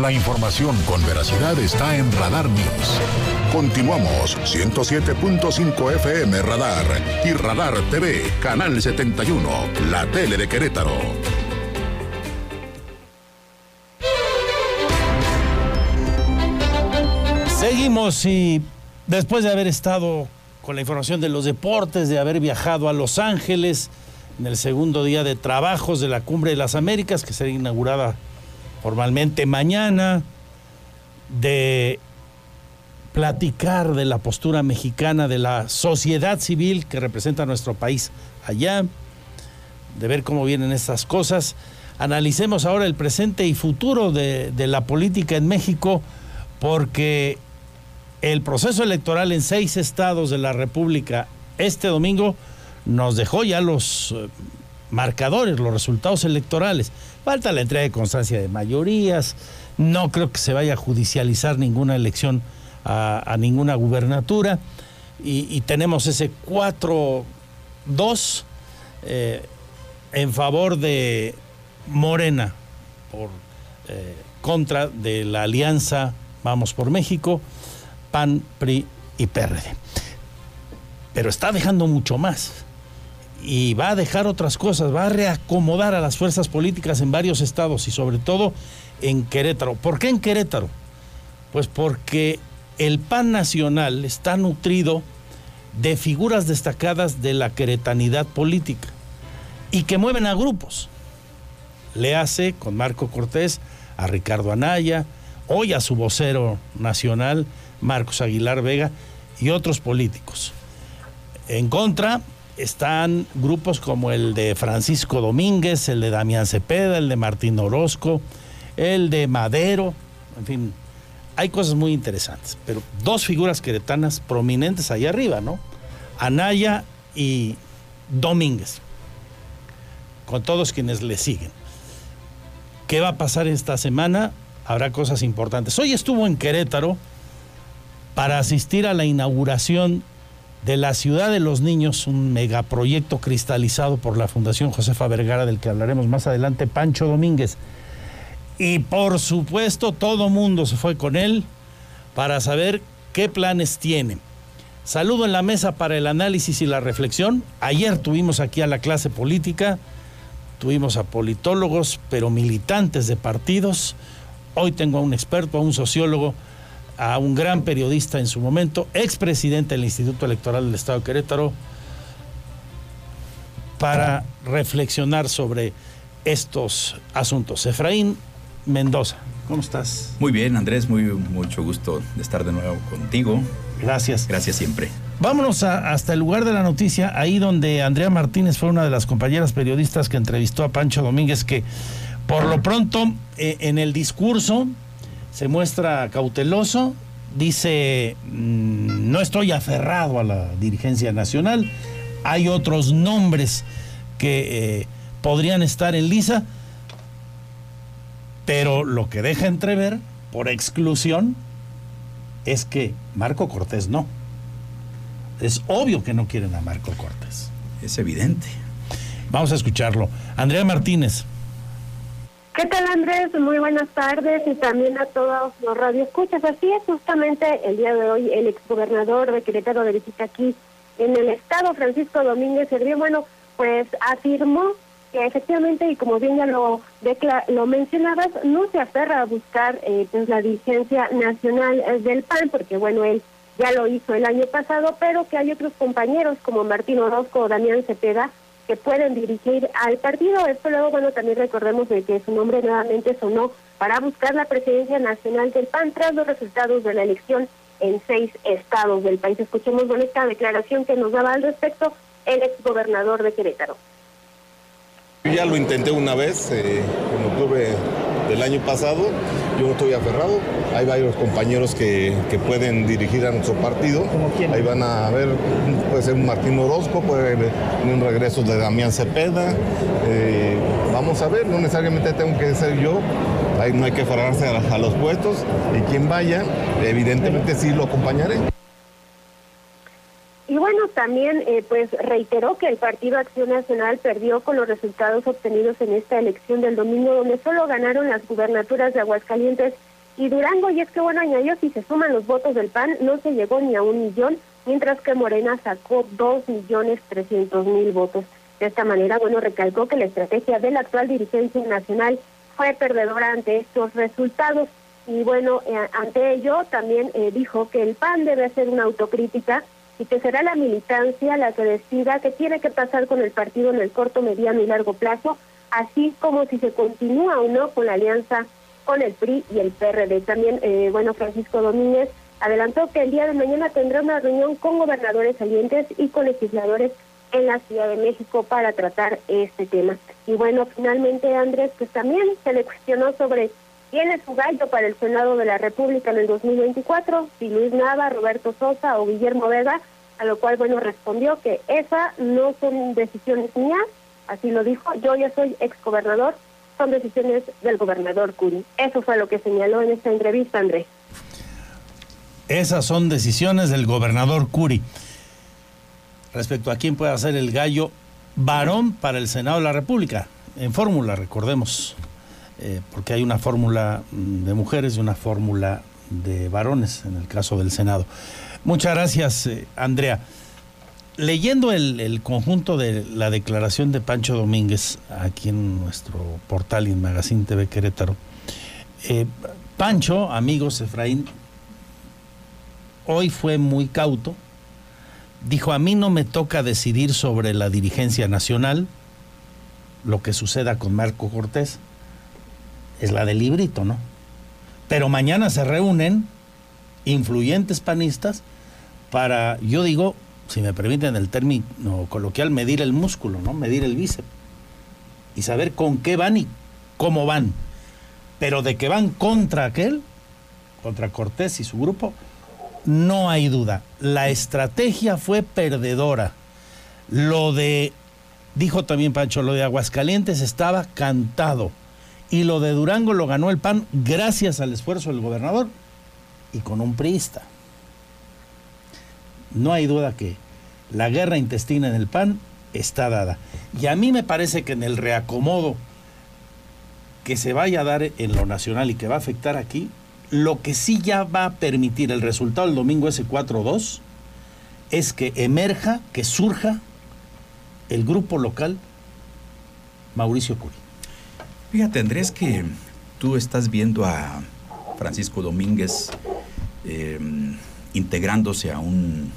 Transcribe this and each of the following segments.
La información con veracidad está en Radar News. Continuamos 107.5 FM Radar y Radar TV, Canal 71, la tele de Querétaro. Seguimos y después de haber estado con la información de los deportes, de haber viajado a Los Ángeles en el segundo día de trabajos de la Cumbre de las Américas, que será inaugurada formalmente mañana, de platicar de la postura mexicana, de la sociedad civil que representa a nuestro país allá, de ver cómo vienen estas cosas. Analicemos ahora el presente y futuro de, la política en México, porque el proceso electoral en seis estados de la República este domingo nos dejó ya los eh, marcadores, los resultados electorales. Falta la entrega de constancia de mayorías, no creo que se vaya a judicializar ninguna elección a, ninguna gubernatura y, tenemos ese 4-2 eh, en favor de Morena por eh, contra de la alianza Vamos por México PAN, PRI y PRD. Pero está dejando mucho más. Y va a dejar otras cosas, va a reacomodar a las fuerzas políticas en varios estados y sobre todo en Querétaro. ¿Por qué en Querétaro? Pues porque el PAN nacional está nutrido de figuras destacadas de la queretanidad política y que mueven a grupos. Le hace con Marco Cortés a Ricardo Anaya, hoy a su vocero nacional, Marcos Aguilar Vega y otros políticos. En contra están grupos como el de Francisco Domínguez, el de Damián Cepeda, el de Martín Orozco, el de Madero, en fin, hay cosas muy interesantes, pero dos figuras queretanas prominentes ahí arriba, ¿no? Anaya y Domínguez, con todos quienes le siguen. ¿Qué va a pasar esta semana? Habrá cosas importantes. Hoy estuvo en Querétaro para asistir a la inauguración de la Ciudad de los Niños, un megaproyecto cristalizado por la Fundación Josefa Vergara, del que hablaremos más adelante, Pancho Domínguez. Y por supuesto, todo mundo se fue con él para saber qué planes tiene. Saludo en la mesa para el análisis y la reflexión. Ayer tuvimos aquí a la clase política, tuvimos a politólogos, pero militantes de partidos. Hoy tengo a un experto, a un sociólogo a un gran periodista en su momento, expresidente del Instituto Electoral del Estado de Querétaro, para reflexionar sobre estos asuntos. Efraín Mendoza, ¿cómo estás? Muy bien, Andrés, muy mucho gusto de estar de nuevo contigo. Gracias. Gracias siempre. Vámonos hasta el lugar de la noticia, ahí donde Andrea Martínez fue una de las compañeras periodistas que entrevistó a Pancho Domínguez, que por lo pronto eh, en el discurso se muestra cauteloso, dice, mm, no estoy aferrado a la dirigencia nacional, hay otros nombres que eh, podrían estar en lisa, pero lo que deja entrever, por exclusión, es que Marco Cortés no. Es obvio que no quieren a Marco Cortés. Es evidente. Vamos a escucharlo. Andrea Martínez. ¿Qué tal Andrés? Muy buenas tardes y también a todos los radioescuchas. Así es, justamente el día de hoy el exgobernador de Querétaro de visita aquí en el estado, Francisco Domínguez Servio, bueno, pues afirmó que efectivamente, y como bien ya lo, lo mencionabas, no se aferra a buscar eh, pues, la dirigencia nacional eh, del PAN, porque bueno, él ya lo hizo el año pasado, pero que hay otros compañeros como Martín Orozco o Damián Cepeda, que pueden dirigir al partido. Esto luego, bueno, también recordemos de que su nombre nuevamente sonó para buscar la presidencia nacional del PAN tras los resultados de la elección en seis estados del país. Escuchemos con esta declaración que nos daba al respecto el exgobernador de Querétaro. Yo ya lo intenté una vez, eh, en octubre del año pasado, yo no estoy aferrado, hay varios compañeros que, pueden dirigir a nuestro partido, ahí van a ver, puede ser Martín Orozco, puede haber un regreso de Damián Cepeda, eh, vamos a ver, no necesariamente tengo que ser yo, ahí no hay que aferrarse a los puestos, y quien vaya, evidentemente sí lo acompañaré. Y bueno, también eh, pues reiteró que el Partido Acción Nacional perdió con los resultados obtenidos en esta elección del domingo, donde solo ganaron las gubernaturas de Aguascalientes y Durango, y es que bueno, añadió, si se suman los votos del PAN, no se llegó ni a un millón, mientras que Morena sacó dos millones trescientos mil votos. De esta manera, bueno, recalcó que la estrategia de la actual dirigencia nacional fue perdedora ante estos resultados. Y bueno, eh, ante ello también eh, dijo que el PAN debe hacer una autocrítica y que será la militancia la que decida qué tiene que pasar con el partido en el corto, mediano y largo plazo, así como si se continúa o no con la alianza con el PRI y el PRD. También, eh, bueno, Francisco Domínguez adelantó que el día de mañana tendrá una reunión con gobernadores salientes y con legisladores en la Ciudad de México para tratar este tema. Y bueno, finalmente Andrés, pues también se le cuestionó sobre es su gallo para el Senado de la República en el 2024, si Luis Nava, Roberto Sosa o Guillermo Vega, a lo cual, bueno, respondió que esa no son decisiones mías, así lo dijo, yo ya soy exgobernador, son decisiones del gobernador Curi. Eso fue lo que señaló en esta entrevista, Andrés. Esas son decisiones del gobernador Curi respecto a quién puede hacer el gallo varón para el Senado de la República, en fórmula, recordemos, eh, porque hay una fórmula mm, de mujeres y una fórmula de varones en el caso del Senado. Muchas gracias, eh, Andrea. Leyendo el, conjunto de la declaración de Pancho Domínguez aquí en nuestro portal y en Magazine TV Querétaro, eh, Pancho, amigos Efraín, hoy fue muy cauto, dijo, a mí no me toca decidir sobre la dirigencia nacional, lo que suceda con Marco Cortés, es la del librito, ¿no? Pero mañana se reúnen influyentes panistas para, yo digo, si me permiten el término coloquial, medir el músculo, ¿no? Medir el bíceps. Y saber con qué van y cómo van. Pero de que van contra aquel, contra Cortés y su grupo, no hay duda. La estrategia fue perdedora. Lo de, dijo también Pancho, lo de Aguascalientes estaba cantado. Y lo de Durango lo ganó el PAN gracias al esfuerzo del gobernador y con un priista. No hay duda que la guerra intestina en el PAN está dada. Y a mí me parece que en el reacomodo que se vaya a dar en lo nacional y que va a afectar aquí, lo que sí ya va a permitir el resultado del domingo ese 4-2 es que emerja, que surja el grupo local Mauricio Curi. Fíjate, Andrés, que tú estás viendo a Francisco Domínguez eh, integrándose a un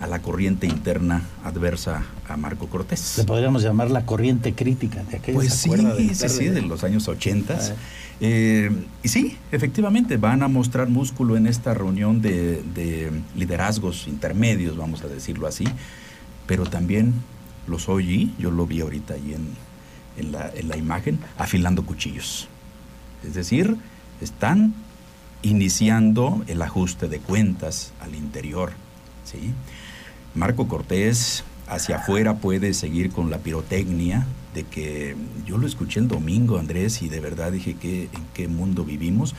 a la corriente interna adversa a Marco Cortés. Le podríamos llamar la corriente crítica de aquella Pues sí, sí, sí, de los años 80. Eh, y sí, efectivamente, van a mostrar músculo en esta reunión de, liderazgos intermedios, vamos a decirlo así, pero también los oí, yo lo vi ahorita ahí en, la, en la imagen, afilando cuchillos. Es decir, están iniciando el ajuste de cuentas al interior. ¿sí? Marco Cortés hacia afuera puede seguir con la pirotecnia de que yo lo escuché el domingo, Andrés, y de verdad dije que en qué mundo vivimos.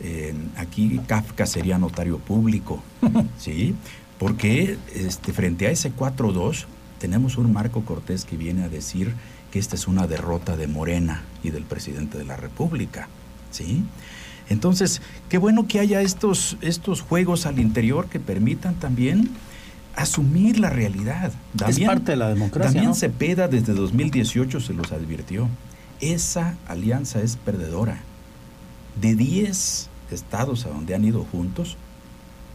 Eh, aquí Kafka sería notario público, ¿sí? Porque este, frente a ese 4-2 tenemos un Marco Cortés que viene a decir que esta es una derrota de Morena y del presidente de la República, ¿sí? Entonces, qué bueno que haya estos, estos juegos al interior que permitan también asumir la realidad. es parte de la democracia. También Cepeda desde 2018 se los advirtió. Esa alianza es perdedora. De 10 estados a donde han ido juntos,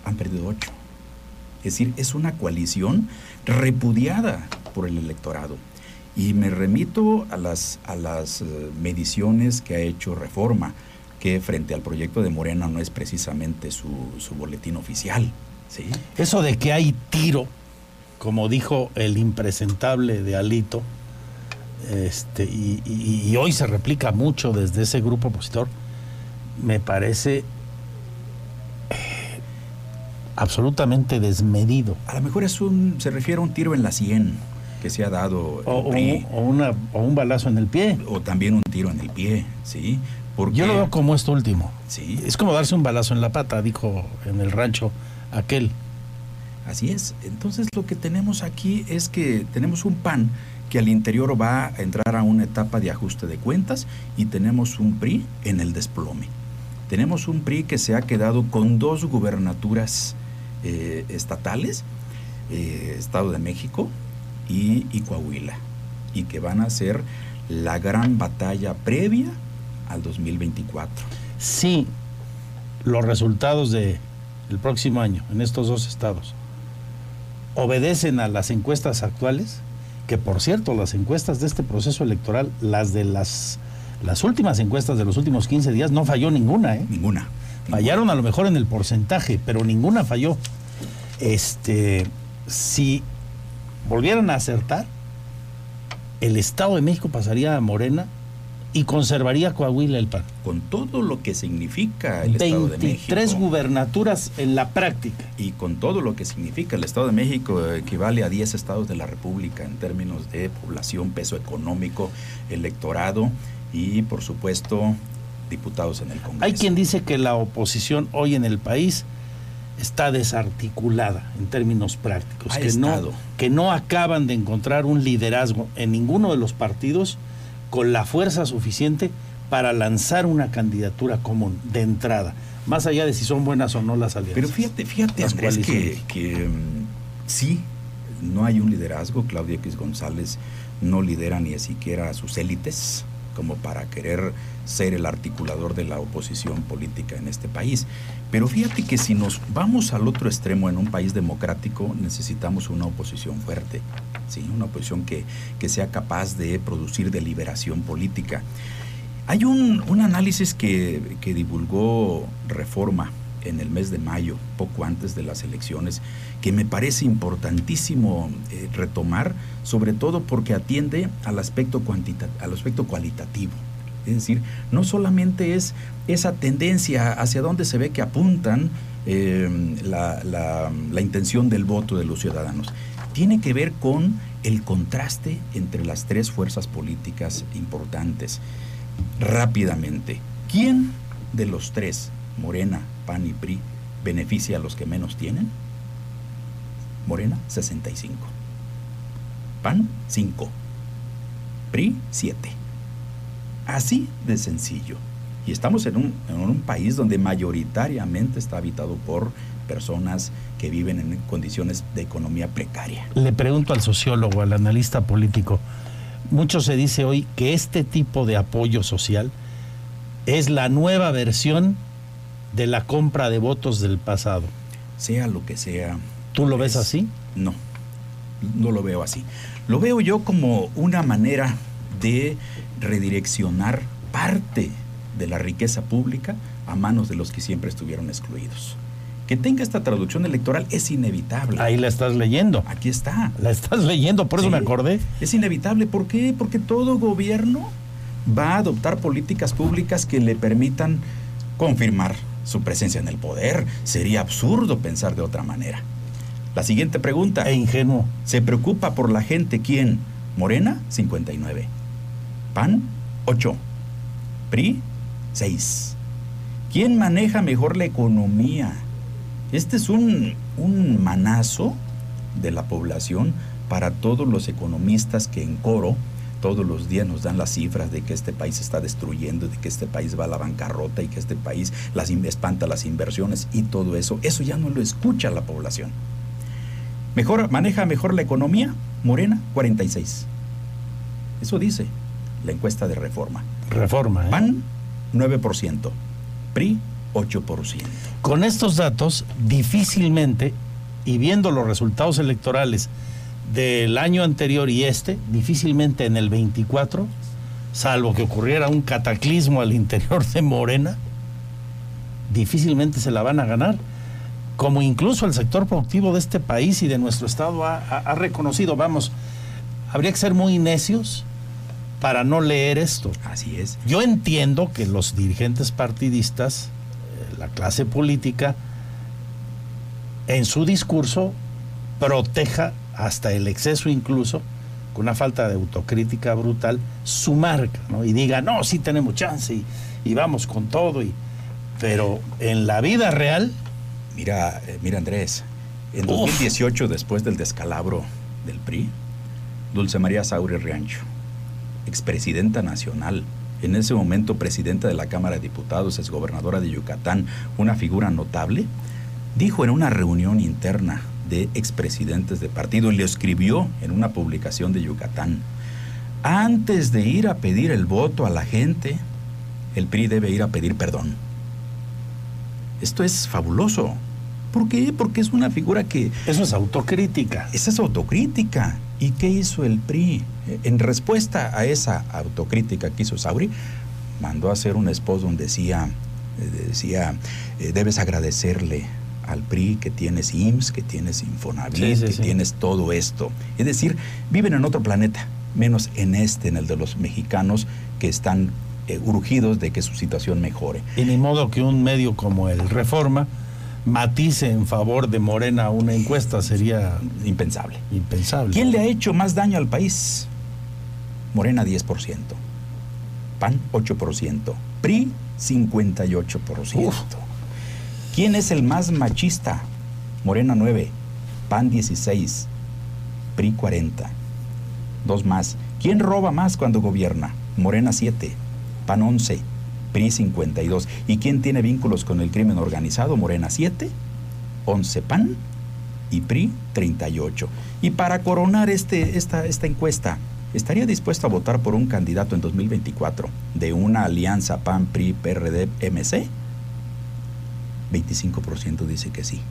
han perdido 8. Es decir, es una coalición repudiada por el electorado. Y me remito a las, a las eh, mediciones que ha hecho Reforma, que frente al proyecto de Morena no es precisamente su, su boletín oficial. Eso de que hay tiro, como dijo el impresentable de Alito, este, y, hoy se replica mucho desde ese grupo opositor, me parece eh, absolutamente desmedido. A lo mejor es un, se refiere a un tiro en la sien que se ha dado. O, una, o un balazo en el pie. O también un tiro en el pie, ¿sí? Porque, Yo lo veo como esto último. Sí. Es como darse un balazo en la pata, dijo en el rancho aquel. Así es. Entonces lo que tenemos aquí es que tenemos un PAN que al interior va a entrar a una etapa de ajuste de cuentas y tenemos un PRI en el desplome. Tenemos un PRI que se ha quedado con dos gubernaturas eh, estatales, eh, Estado de México y, y Coahuila, y que van a ser la gran batalla previa al 2024. Sí, los resultados del el próximo año en estos dos estados obedecen a las encuestas actuales, que por cierto, las encuestas de este proceso electoral, las de las, las últimas encuestas de los últimos 15 días, no falló ninguna, ¿eh? Ninguna. Fallaron a lo mejor en el porcentaje, pero ninguna falló. Este, si volvieran a acertar, el Estado de México pasaría a Morena y conservaría Coahuila el PAN. Con todo lo que significa el Estado de México. 23 gubernaturas en la práctica. Y con todo lo que significa el Estado de México equivale a 10 estados de la República en términos de población, peso económico, electorado y por supuesto diputados en el Congreso. Hay quien dice que la oposición hoy en el país está desarticulada en términos prácticos, que no, que no acaban de encontrar un liderazgo en ninguno de los partidos con la fuerza suficiente para lanzar una candidatura común de entrada, más allá de si son buenas o no las alianzas. Pero fíjate, fíjate, Andrés, que, que mm, sí, no hay un liderazgo. Claudia X González no lidera ni siquiera a sus élites como para querer ser el articulador de la oposición política en este país. Pero fíjate que si nos vamos al otro extremo en un país democrático, necesitamos una oposición fuerte, ¿sí? una oposición que, que sea capaz de producir deliberación política. Hay un, un análisis que, que divulgó Reforma en el mes de mayo, poco antes de las elecciones, que me parece importantísimo eh, retomar, sobre todo porque atiende al aspecto, al aspecto cualitativo. Es decir, no solamente es esa tendencia hacia donde se ve que apuntan em, la, la intención del voto de los ciudadanos, tiene que ver con el contraste entre las tres fuerzas políticas importantes. Rápidamente, ¿quién de los tres, Morena, PAN y PRI, beneficia a los que menos tienen? Morena, 65. PAN, 5. PRI, 7. Así de sencillo. Y estamos en un, en un, país donde mayoritariamente está habitado por personas que viven en condiciones de economía precaria. Le pregunto al sociólogo, al analista político, mucho se dice hoy que este tipo de apoyo social es la nueva versión de la compra de votos del pasado. Sea lo que sea. ¿Tú lo ves así? No, no lo veo así. Lo veo yo como una manera de redireccionar parte de la riqueza pública a manos de los que siempre estuvieron excluidos. Que tenga esta traducción electoral es inevitable. Ahí la estás leyendo. Aquí está. La estás leyendo, por eso me acordé. Es inevitable. ¿Por qué? Porque todo gobierno va a adoptar políticas públicas que le permitan confirmar su presencia en el poder. Sería absurdo pensar de otra manera. La siguiente pregunta. E ingenuo. ¿Se preocupa por la gente quién? Morena, 59. PAN, 8. PRI, 6. ¿Quién maneja mejor la economía? Este es un, un manazo de la población para todos los economistas que en coro todos los días nos dan las cifras de que este país se está destruyendo, de que este país va a la bancarrota y que este país las espanta las inversiones y todo eso. Eso ya no lo escucha la población. Mejor, maneja mejor la economía, Morena, 46. Eso dice la encuesta de reforma. Reforma. ¿eh? PAN, 9%. PRI, 8%. Con estos datos, difícilmente, y viendo los resultados electorales del año anterior y este, difícilmente en el 24, salvo que ocurriera un cataclismo al interior de Morena, difícilmente se la van a ganar. Como incluso el sector productivo de este país y de nuestro estado ha, ha reconocido, vamos, habría que ser muy necios para no leer esto. Así es. Yo entiendo que los dirigentes partidistas, eh, la clase política, en su discurso proteja hasta el exceso incluso, con una falta de autocrítica brutal, su marca, ¿no? Y diga, no, sí tenemos chance y, y vamos con todo. Y, pero en la vida real... Mira, eh, mira Andrés, en 2018, Uf. después del descalabro del PRI, Dulce María Sauri Riancho, expresidenta nacional, en ese momento presidenta de la Cámara de Diputados, es gobernadora de Yucatán, una figura notable, dijo en una reunión interna de expresidentes de partido y le escribió en una publicación de Yucatán, antes de ir a pedir el voto a la gente, el PRI debe ir a pedir perdón. Esto es fabuloso. ¿Por qué? Porque es una figura que... Eso es autocrítica. Esa es autocrítica. ¿Y qué hizo el PRI? En respuesta a esa autocrítica que hizo Sauri, mandó a hacer un esposo donde decía, eh, decía eh, debes agradecerle al PRI que tienes IMSS, que tienes Infonavit, que tienes todo esto. Es decir, viven en otro planeta, menos en este, en el de los mexicanos que están eh, urgidos de que su situación mejore. Y ni modo que un medio como el Reforma matice en favor de Morena una encuesta sería impensable. Impensable. ¿Quién le ha hecho más daño al país? Morena 10%, PAN 8%, PRI 58%. ¿Quién es el más machista? Morena 9, PAN 16, PRI 40. Dos más. ¿Quién roba más cuando gobierna? Morena 7, PAN 11, PRI 52. ¿Y quién tiene vínculos con el crimen organizado? Morena 7, 11 PAN y PRI 38. Y para coronar este, esta, esta encuesta, ¿estaría dispuesto a votar por un candidato en 2024 de una alianza PAN, PRI, PRD, MC? 25% dice que sí.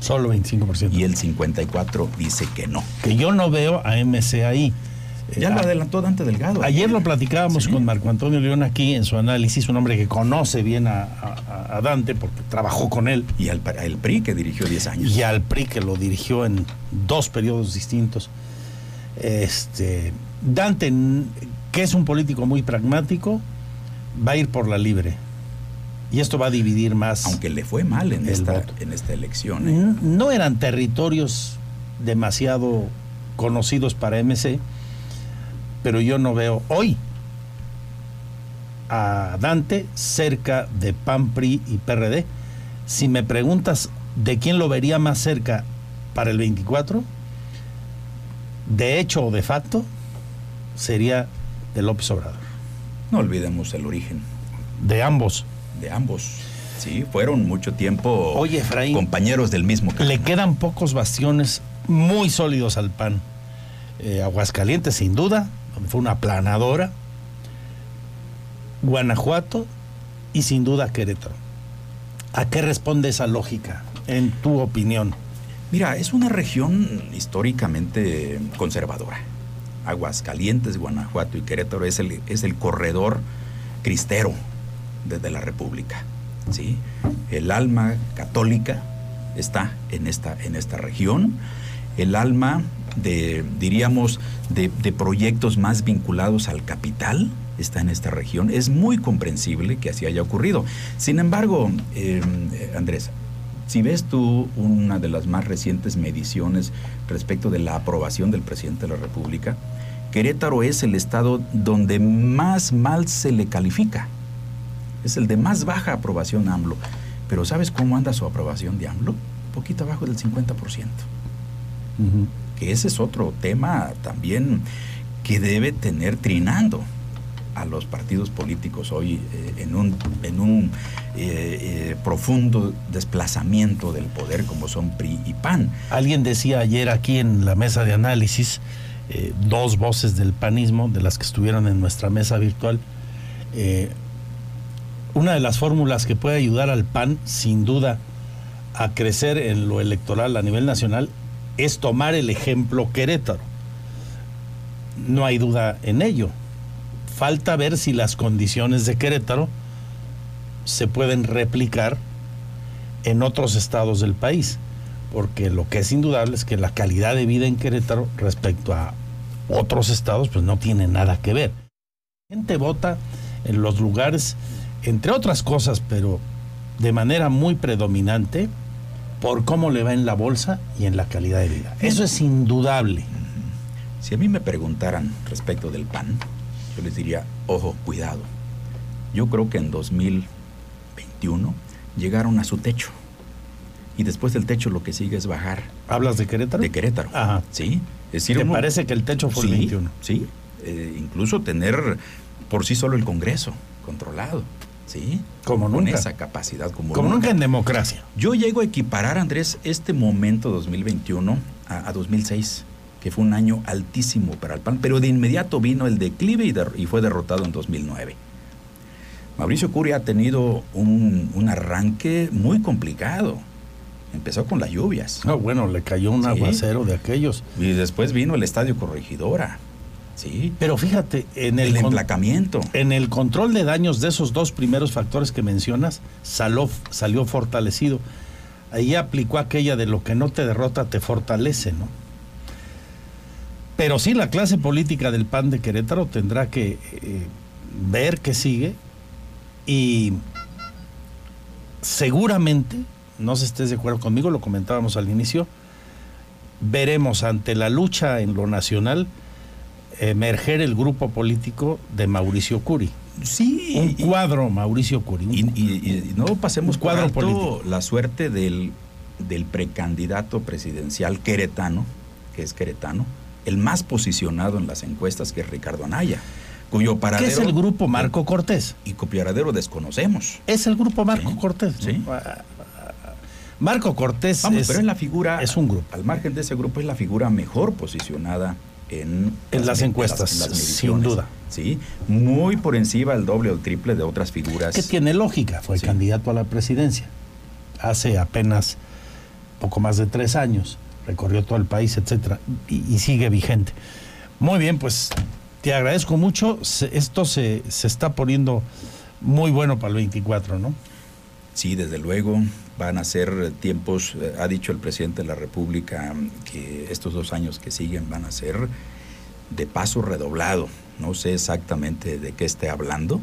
Solo 25%. Y el 54% dice que no. Que yo no veo a MC ahí. Ya lo adelantó Dante Delgado. Ayer lo platicábamos con Marco Antonio León aquí en su análisis, un hombre que conoce bien a, Dante porque trabajó con él. Y al, PRI que dirigió 10 años. Y al PRI que lo dirigió en dos periodos distintos. Este, Dante, que es un político muy pragmático, va a ir por la libre. Y esto va a dividir más. Aunque le fue mal en, esta, en esta elección. ¿eh? No eran territorios demasiado conocidos para MC pero yo no veo hoy a Dante cerca de PAN, PRI y PRD. Si me preguntas de quién lo vería más cerca para el 24, de hecho o de facto, sería de López Obrador. No olvidemos el origen. De ambos. De ambos. Sí, fueron mucho tiempo compañeros del mismo Le quedan pocos bastiones muy sólidos al PAN. Eh, Aguascalientes, sin duda, fue una planadora, Guanajuato y sin duda Querétaro. ¿A qué responde esa lógica, en tu opinión? Mira, es una región históricamente conservadora. Aguascalientes, Guanajuato y Querétaro es el, es el corredor cristero desde la República. ¿sí? El alma católica está en esta, en esta región. El alma de, diríamos, de, proyectos más vinculados al capital está en esta región. Es muy comprensible que así haya ocurrido. Sin embargo, em, Andrés, si ves tú una de las más recientes mediciones respecto de la aprobación del presidente de la República, Querétaro es el estado donde más mal se le califica. Es el de más baja aprobación AMLO. Pero ¿sabes cómo anda su aprobación de AMLO? Un poquito abajo del 50% que ese es otro tema también que debe tener trinando a los partidos políticos hoy eh, en un, en un eh, eh, profundo desplazamiento del poder como son PRI y PAN. Alguien decía ayer aquí en la mesa de análisis, dos voces del panismo, de las que estuvieron en nuestra mesa virtual, una de las fórmulas que puede ayudar al PAN, sin duda, a crecer en lo electoral a nivel nacional es tomar el ejemplo Querétaro. No hay duda en ello. Falta ver si las condiciones de Querétaro se pueden replicar en otros estados del país, porque lo que es indudable es que la calidad de vida en Querétaro respecto a otros estados pues no tiene nada que ver. La gente vota en los lugares, entre otras cosas, pero de manera muy predominante, por cómo le va en la bolsa y en la calidad de vida. Eso es indudable. Si a mí me preguntaran respecto del PAN, yo les diría, ojo, cuidado. Yo creo que en 2021 llegaron a su techo. Y después del techo lo que sigue es bajar. ¿Hablas de Querétaro? De Querétaro. Ajá. Sí. Es decir, ¿Te parece que el techo fue el 21? Sí. Eh, incluso tener por sí solo el Congreso, controlado. ¿Sí? Como Con nunca. esa capacidad como, Como nunca en democracia. Yo llego a equiparar, Andrés, este momento 2021 a, a 2006, que fue un año altísimo para el PAN, pero de inmediato vino el declive y, fue derrotado en 2009. Mauricio Curi ha tenido un, un arranque muy complicado. Empezó con las lluvias. No, bueno, le cayó un Sí. aguacero de aquellos. Y después vino el Estadio Corregidora. Sí. Pero fíjate, en el, El, emplacamiento. en el control de daños de esos dos primeros factores que mencionas, salió, salió fortalecido. Ahí aplicó aquella de lo que no te derrota te fortalece, ¿no? Pero sí, la clase política del PAN de Querétaro tendrá que eh, ver qué sigue y seguramente, no sé si estés de acuerdo conmigo, lo comentábamos al inicio, veremos ante la lucha en lo nacional emerger el grupo político de Mauricio Curi. Sí. Un y- cuadro Mauricio Curi. un- Y, y- y no pasemos cuadro por alto político. la suerte del, del precandidato presidencial queretano, que es queretano, el más posicionado en las encuestas, que es Ricardo Anaya, cuyo ¿Qué paradero... es el grupo Marco Cortés? Y cuyo paradero desconocemos. Es el grupo Marco Sí, Cortés. ¿no? sí. Ah, Marco Cortés Vamos, es, pero es la figura... es un grupo. Al margen de ese grupo es la figura mejor posicionada en, En las encuestas, sin mediciones. duda. Sí, muy por encima el doble o el triple de otras figuras. que tiene lógica, fue Sí. candidato a la presidencia hace apenas poco más de tres años, recorrió todo el país, etcétera, y, y sigue vigente. Muy bien, pues te agradezco mucho. Se- esto se, se está poniendo muy bueno para el 24, ¿no? Sí, desde luego, van a ser tiempos, eh, ha dicho el presidente de la República que estos dos años que siguen van a ser de paso redoblado. No sé exactamente de qué esté hablando,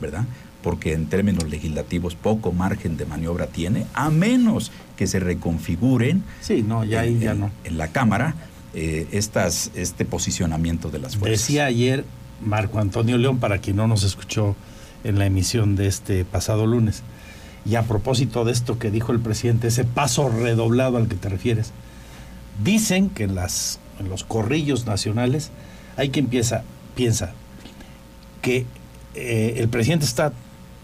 ¿verdad? Porque en términos legislativos poco margen de maniobra tiene, a menos que se reconfiguren Sí, no, ya en, ya en- no. en la Cámara eh, estas, este posicionamiento de las fuerzas. Decía ayer Marco Antonio León, para quien no nos escuchó en la emisión de este pasado lunes, y a propósito de esto que dijo el presidente, ese paso redoblado al que te refieres, dicen que en, las, en los corrillos nacionales hay quien piensa, piensa que eh, el presidente está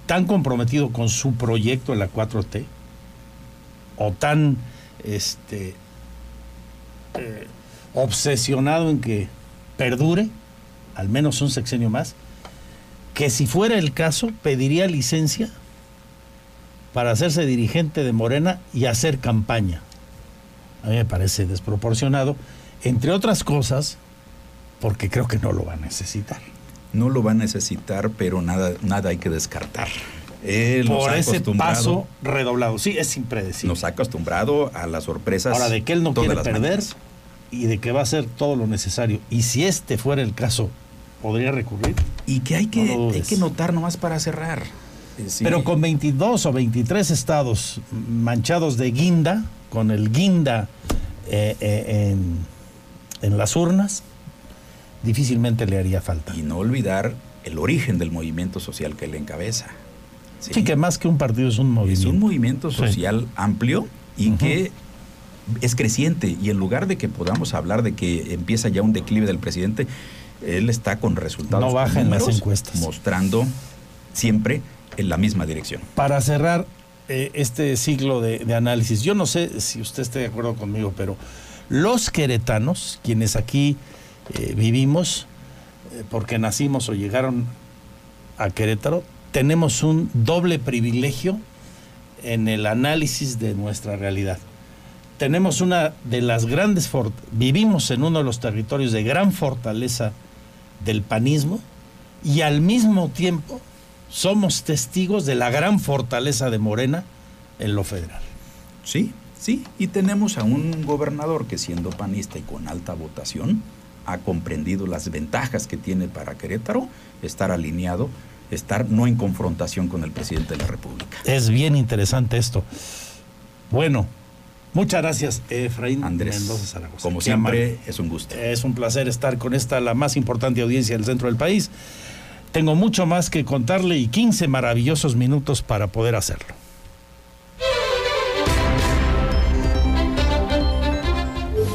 tan comprometido con su proyecto en la 4T, o tan este, eh, obsesionado en que perdure, al menos un sexenio más, que si fuera el caso pediría licencia para hacerse dirigente de Morena y hacer campaña. A mí me parece desproporcionado, entre otras cosas, porque creo que no lo va a necesitar. No lo va a necesitar, pero nada, nada hay que descartar. Él Por ese paso redoblado. Sí, es impredecible. Nos ha acostumbrado a las sorpresas. Ahora, de que él no quiere perder mañanas. y de que va a hacer todo lo necesario. Y si este fuera el caso, podría recurrir. Y que hay que, No hay que notar nomás para cerrar. Eh, sí, Pero con 22 o 23 estados manchados de guinda, con el guinda eh, eh, en, en las urnas, difícilmente le haría falta. Y no olvidar el origen del movimiento social que él encabeza. Sí, que más que un partido es un es movimiento. un movimiento Sí. social amplio y que es creciente. Y en lugar de que podamos hablar de que empieza ya un declive del presidente, él está con resultados No baja en las encuestas. mostrando siempre en la misma dirección. Para cerrar eh, este ciclo de, análisis, yo no sé si usted esté de acuerdo conmigo, pero los queretanos, quienes aquí eh, vivimos, eh, porque nacimos o llegaron a Querétaro, tenemos un doble privilegio en el análisis de nuestra realidad. Tenemos una de las grandes, vivimos en uno de los territorios de gran fortaleza del panismo y al mismo tiempo somos testigos de la gran fortaleza de Morena en lo federal. Sí, sí. Y tenemos a un gobernador que siendo panista y con alta votación, ha comprendido las ventajas que tiene para Querétaro estar alineado, estar no en confrontación con el presidente de la República. Es bien interesante esto. Bueno, muchas gracias, Efraín Andrés, Mendoza Zaragoza. como siempre, es un gusto. Es un placer estar con esta, la más importante audiencia del centro del país. Tengo mucho más que contarle y 15 maravillosos minutos para poder hacerlo.